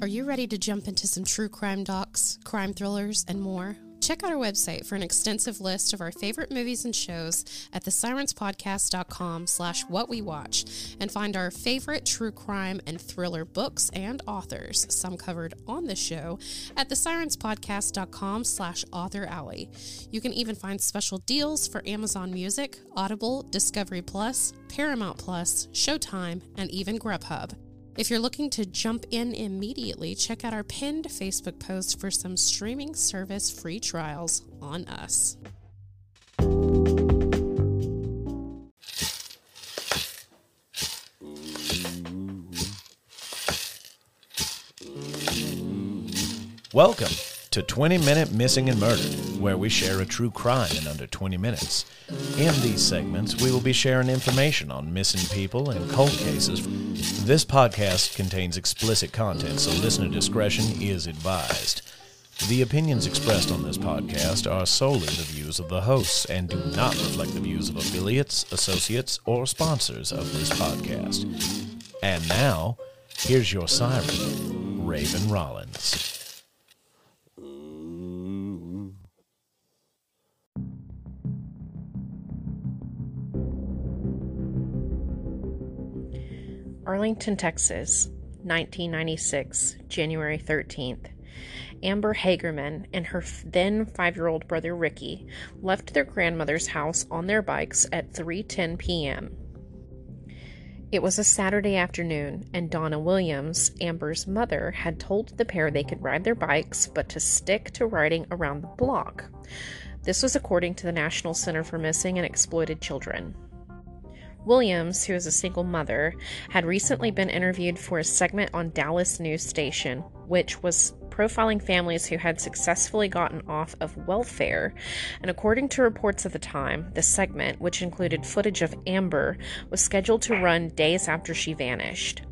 Are you ready to jump into some true crime docs, crime thrillers, and more? Check out our website for an extensive list of our favorite movies and shows at thesirenspodcast.com slash what we watch and find our favorite true crime and thriller books and authors, some covered on the show, at thesirenspodcast.com slash author alley. You can even find special deals for Amazon Music, Audible, Discovery Plus, Paramount Plus, Showtime, and even Grubhub. If you're looking to jump in immediately, check out our pinned Facebook post for some streaming service free trials on us. Welcome to 20 Minute Missing and Murdered, where we share a true crime in under 20 minutes. In these segments, we will be sharing information on missing people and cold cases. This podcast contains explicit content, so listener discretion is advised. The opinions expressed on this podcast are solely the views of the hosts and do not reflect the views of affiliates, associates, or sponsors of this podcast. And now, here's your siren, Raven Rollins. Arlington, Texas, 1996, January 13th. Amber Hagerman and her then 5-year-old brother Ricky left their grandmother's house on their bikes at 3:10 p.m. It was a Saturday afternoon, and Donna Williams, Amber's mother, had told the pair they could ride their bikes, but to stick to riding around the block. This was according to the National Center for Missing and Exploited Children. Williams, who is a single mother, had recently been interviewed for a segment on Dallas News Station, which was profiling families who had successfully gotten off of welfare. And according to reports at the time, the segment, which included footage of Amber, was scheduled to run days after she vanished.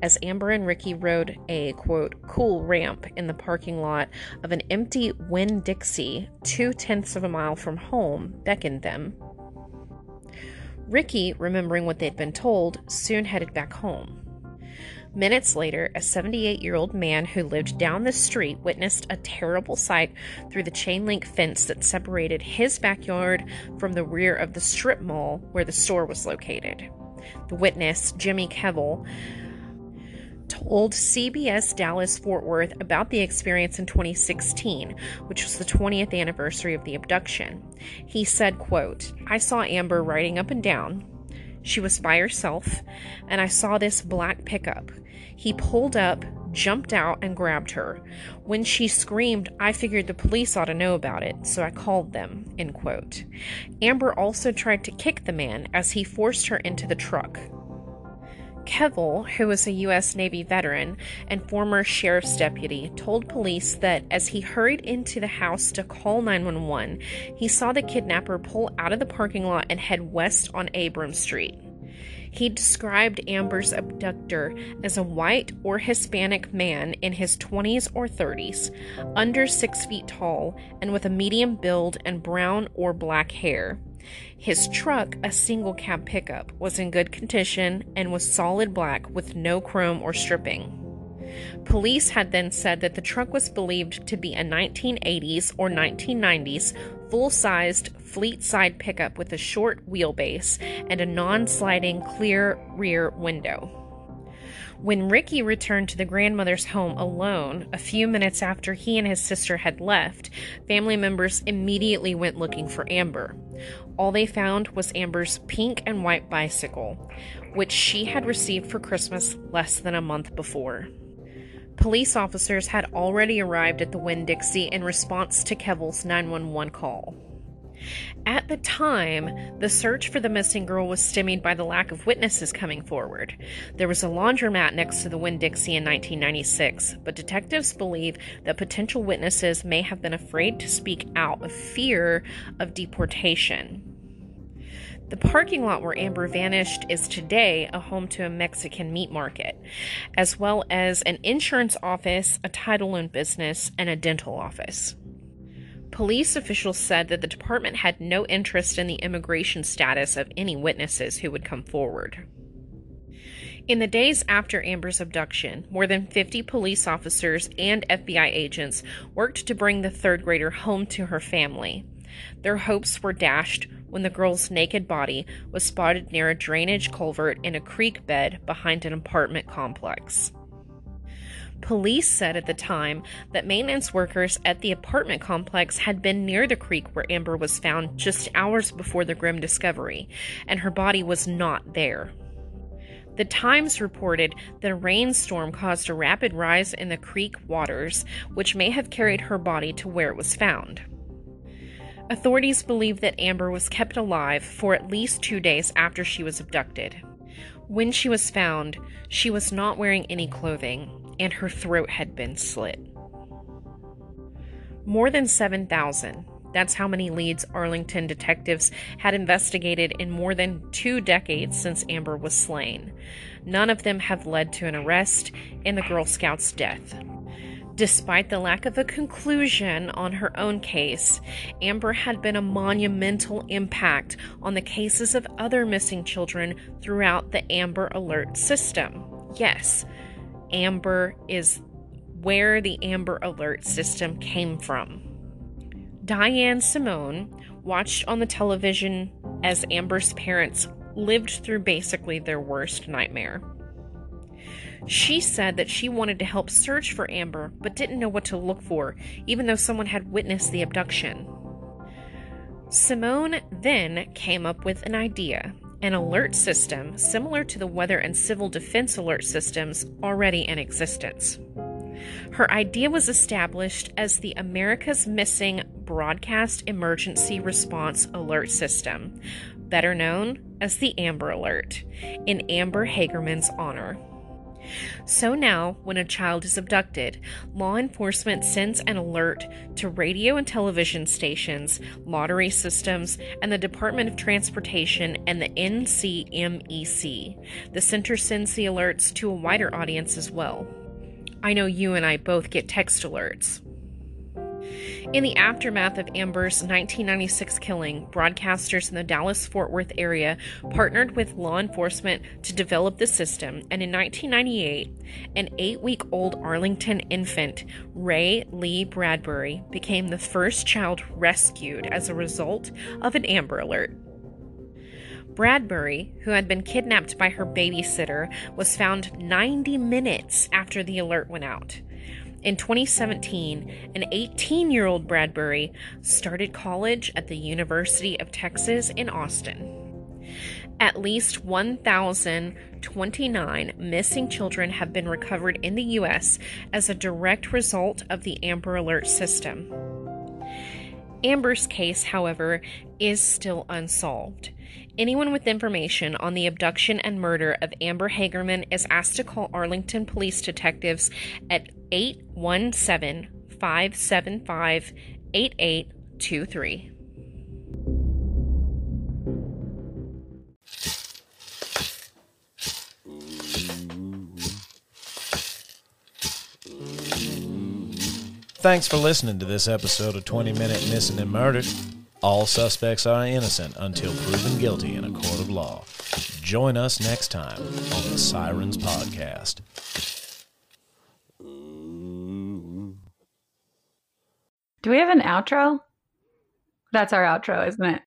As Amber and Ricky rode a quote cool ramp in the parking lot of an empty Winn Dixie, two tenths of a mile from home, beckoned them. Ricky, remembering what they'd been told, soon headed back home. Minutes later, a 78 year old man who lived down the street witnessed a terrible sight through the chain link fence that separated his backyard from the rear of the strip mall where the store was located. The witness, Jimmy Kevil, told CBS Dallas Fort Worth about the experience in 2016, which was the 20th anniversary of the abduction. He said, quote, I saw Amber riding up and down. She was by herself, and I saw this black pickup. He pulled up, jumped out, and grabbed her. When she screamed, I figured the police ought to know about it, so I called them. End quote. Amber also tried to kick the man as he forced her into the truck. Kevil, who was a U.S. Navy veteran and former sheriff's deputy, told police that as he hurried into the house to call 911, he saw the kidnapper pull out of the parking lot and head west on Abram Street. He described Amber's abductor as a white or Hispanic man in his 20s or 30s, under 6 feet tall, and with a medium build and brown or black hair. His truck, a single cab pickup, was in good condition and was solid black with no chrome or stripping. Police had then said that the truck was believed to be a 1980s or 1990s full sized fleet side pickup with a short wheelbase and a non sliding clear rear window. When Ricky returned to the grandmother's home alone, a few minutes after he and his sister had left, family members immediately went looking for Amber. All they found was Amber's pink and white bicycle, which she had received for Christmas less than a month before. Police officers had already arrived at the Winn Dixie in response to Kevil's 911 call. At the time, the search for the missing girl was stymied by the lack of witnesses coming forward. There was a laundromat next to the Winn Dixie in 1996, but detectives believe that potential witnesses may have been afraid to speak out of fear of deportation. The parking lot where Amber vanished is today a home to a Mexican meat market, as well as an insurance office, a title loan business, and a dental office. Police officials said that the department had no interest in the immigration status of any witnesses who would come forward. In the days after Amber's abduction, more than 50 police officers and FBI agents worked to bring the third grader home to her family. Their hopes were dashed when the girl's naked body was spotted near a drainage culvert in a creek bed behind an apartment complex. Police said at the time that maintenance workers at the apartment complex had been near the creek where Amber was found just hours before the grim discovery, and her body was not there. The Times reported that a rainstorm caused a rapid rise in the creek waters, which may have carried her body to where it was found. Authorities believe that Amber was kept alive for at least two days after she was abducted. When she was found, she was not wearing any clothing, and her throat had been slit. More than 7,000. That's how many leads Arlington detectives had investigated in more than two decades since Amber was slain. None of them have led to an arrest and the Girl Scout's death. Despite the lack of a conclusion on her own case, Amber had been a monumental impact on the cases of other missing children throughout the Amber Alert system. Yes, Amber is where the Amber Alert system came from. Diane Simone watched on the television as Amber's parents lived through basically their worst nightmare. She said that she wanted to help search for Amber, but didn't know what to look for, even though someone had witnessed the abduction. Simone then came up with an idea an alert system similar to the weather and civil defense alert systems already in existence. Her idea was established as the America's Missing Broadcast Emergency Response Alert System, better known as the Amber Alert, in Amber Hagerman's honor. So now, when a child is abducted, law enforcement sends an alert to radio and television stations, lottery systems, and the Department of Transportation and the NCMEC. The center sends the alerts to a wider audience as well. I know you and I both get text alerts. In the aftermath of Amber's 1996 killing, broadcasters in the Dallas Fort Worth area partnered with law enforcement to develop the system, and in 1998, an eight week old Arlington infant, Rae Leigh Bradbury, became the first child rescued as a result of an Amber Alert. Bradbury, who had been kidnapped by her babysitter, was found 90 minutes after the alert went out. In 2017, an 18 year old Bradbury started college at the University of Texas in Austin. At least 1,029 missing children have been recovered in the U.S. as a direct result of the Amber Alert system. Amber's case, however, is still unsolved. Anyone with information on the abduction and murder of Amber Hagerman is asked to call Arlington police detectives at 817 575 8823. Thanks for listening to this episode of 20 Minute Missing and Murdered. All suspects are innocent until proven guilty in a court of law. Join us next time on the Sirens Podcast. Do we have an outro? That's our outro, isn't it?